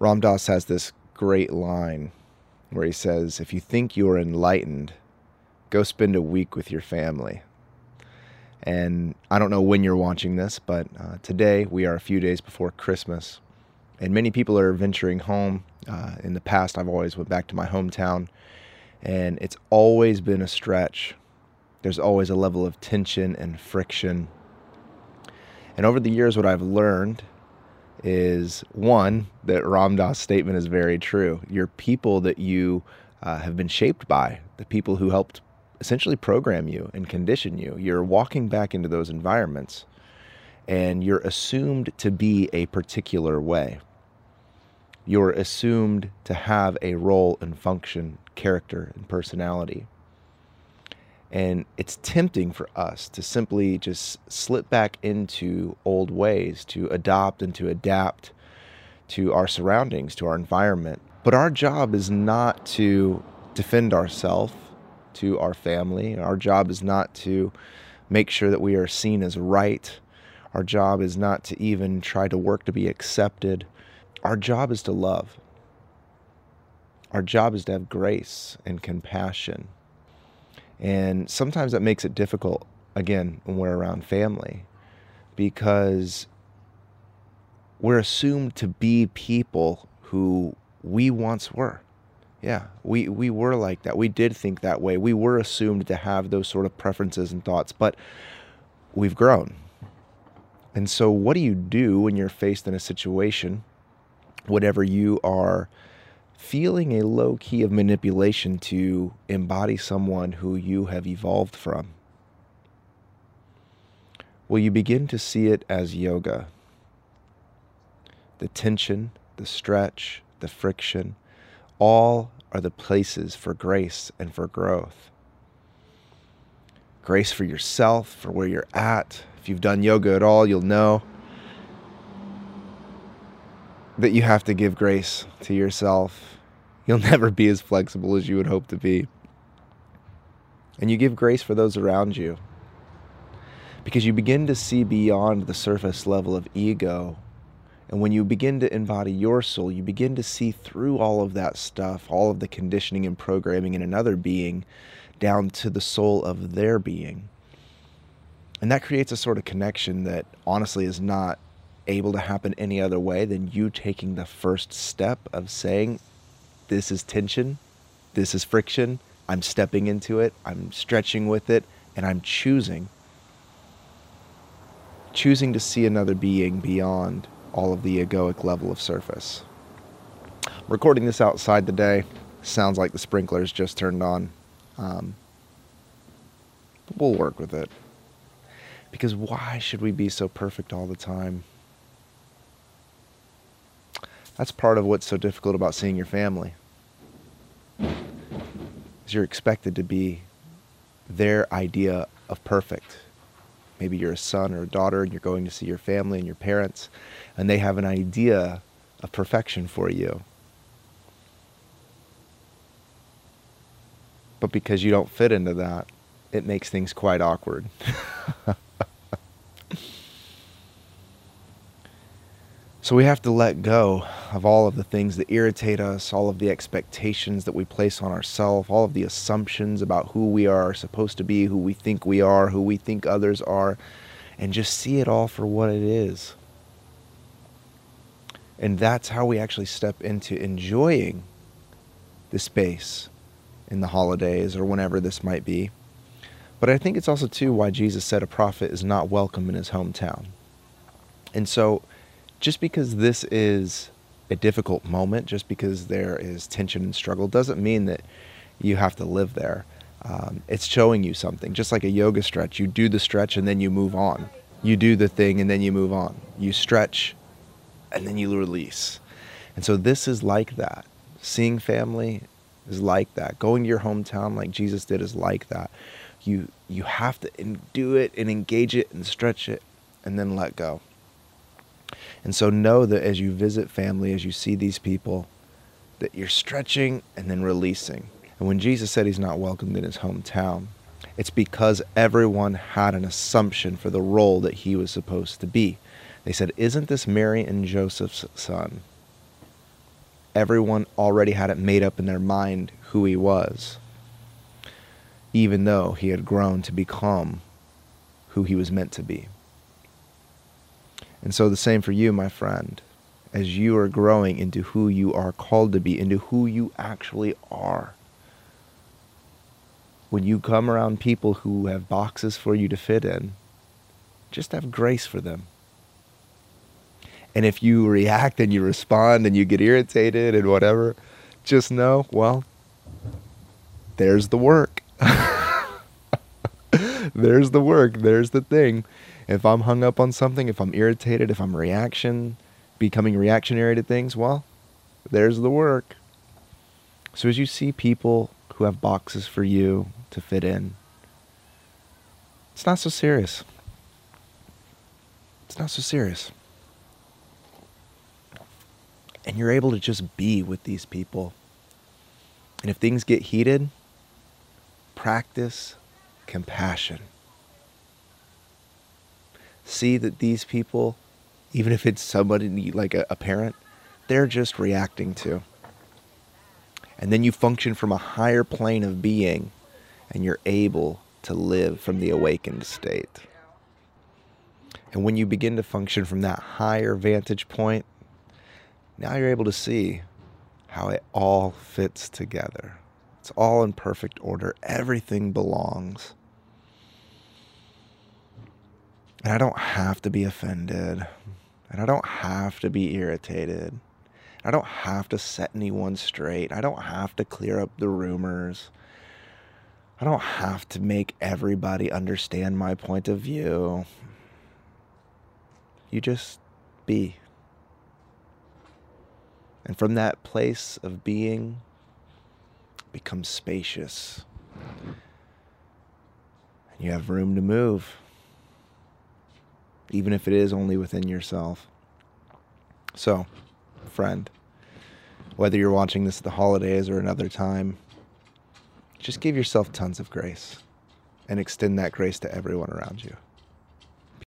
Ram Dass has this great line where he says, If you think you're enlightened, go spend a week with your family. And I don't know when you're watching this, but uh, today we are a few days before Christmas, and many people are venturing home. Uh, in the past, I've always went back to my hometown, and it's always been a stretch. There's always a level of tension and friction. And over the years, what I've learned is one that Ram Dass statement is very true. Your people that you uh, have been shaped by, the people who helped essentially program you and condition you. You're walking back into those environments and you're assumed to be a particular way. You're assumed to have a role and function, character, and personality. And it's tempting for us to simply just slip back into old ways, to adopt and to adapt to our surroundings, to our environment. But our job is not to defend ourselves to our family. Our job is not to make sure that we are seen as right. Our job is not to even try to work to be accepted. Our job is to love. Our job is to have grace and compassion. And sometimes that makes it difficult, again, when we're around family, because we're assumed to be people who we once were. Yeah, we, we were like that. We did think that way. We were assumed to have those sort of preferences and thoughts, but we've grown. And so, what do you do when you're faced in a situation, whatever you are feeling a low key of manipulation to embody someone who you have evolved from? Will you begin to see it as yoga. The tension, the stretch, the friction, all are the places for grace and for growth. Grace for yourself, for where you're at. If you've done yoga at all, you'll know that you have to give grace to yourself. You'll never be as flexible as you would hope to be. And you give grace for those around you because you begin to see beyond the surface level of ego and when you begin to embody your soul, you begin to see through all of that stuff, all of the conditioning and programming in another being, down to the soul of their being. And that creates a sort of connection that honestly is not able to happen any other way than you taking the first step of saying, This is tension, this is friction, I'm stepping into it, I'm stretching with it, and I'm choosing. Choosing to see another being beyond all of the egoic level of surface. Recording this outside today. Sounds like the sprinklers just turned on. Um, we'll work with it. Because why should we be so perfect all the time? That's part of what's so difficult about seeing your family. Is you're expected to be their idea of perfect maybe you're a son or a daughter and you're going to see your family and your parents, and they have an idea of perfection for you. But because you don't fit into that, it makes things quite awkward. So we have to let go of all of the things that irritate us, all of the expectations that we place on ourselves, all of the assumptions about who we are supposed to be, who we think we are, who we think others are, and just see it all for what it is. And that's how we actually step into enjoying the space in the holidays or whenever this might be. But I think it's also, too, why Jesus said a prophet is not welcome in his hometown. And so, just because this is a difficult moment, just because there is tension and struggle, doesn't mean that you have to live there. Um, it's showing you something. Just like a yoga stretch, you do the stretch and then you move on. You do the thing and then you move on. You stretch and then you release. And so this is like that. Seeing family is like that. Going to your hometown like Jesus did is like that. You you have to do it and engage it and stretch it and then let go. And so know that as you visit family, as you see these people, that you're stretching and then releasing. And when Jesus said he's not welcomed in his hometown, it's because everyone had an assumption for the role that he was supposed to be. They said, Isn't this Mary and Joseph's son? everyone already had it made up in their mind who he was, even though he had grown to become who he was meant to be. And so, the same for you, my friend, as you are growing into who you are called to be, into who you actually are. When you come around people who have boxes for you to fit in, just have grace for them. And if you react and you respond and you get irritated and whatever, just know, well, there's the work. there's the work. There's the thing. If I'm hung up on something, if I'm irritated, if I'm reaction, becoming reactionary to things, well, there's the work. So as you see people who have boxes for you to fit in, it's not so serious. It's not so serious. And you're able to just be with these people. And if things get heated, practice compassion. See that these people, even if it's somebody like a, a parent, they're just reacting to. And then you function from a higher plane of being and you're able to live from the awakened state. And when you begin to function from that higher vantage point, now you're able to see how it all fits together. It's all in perfect order, everything belongs. And I don't have to be offended. And I don't have to be irritated. I don't have to set anyone straight. I don't have to clear up the rumors. I don't have to make everybody understand my point of view. You just be. And from that place of being becomes spacious. And you have room to move, even if it is only within yourself. So, friend, whether you're watching this at the holidays or another time, just give yourself tons of grace and extend that grace to everyone around you.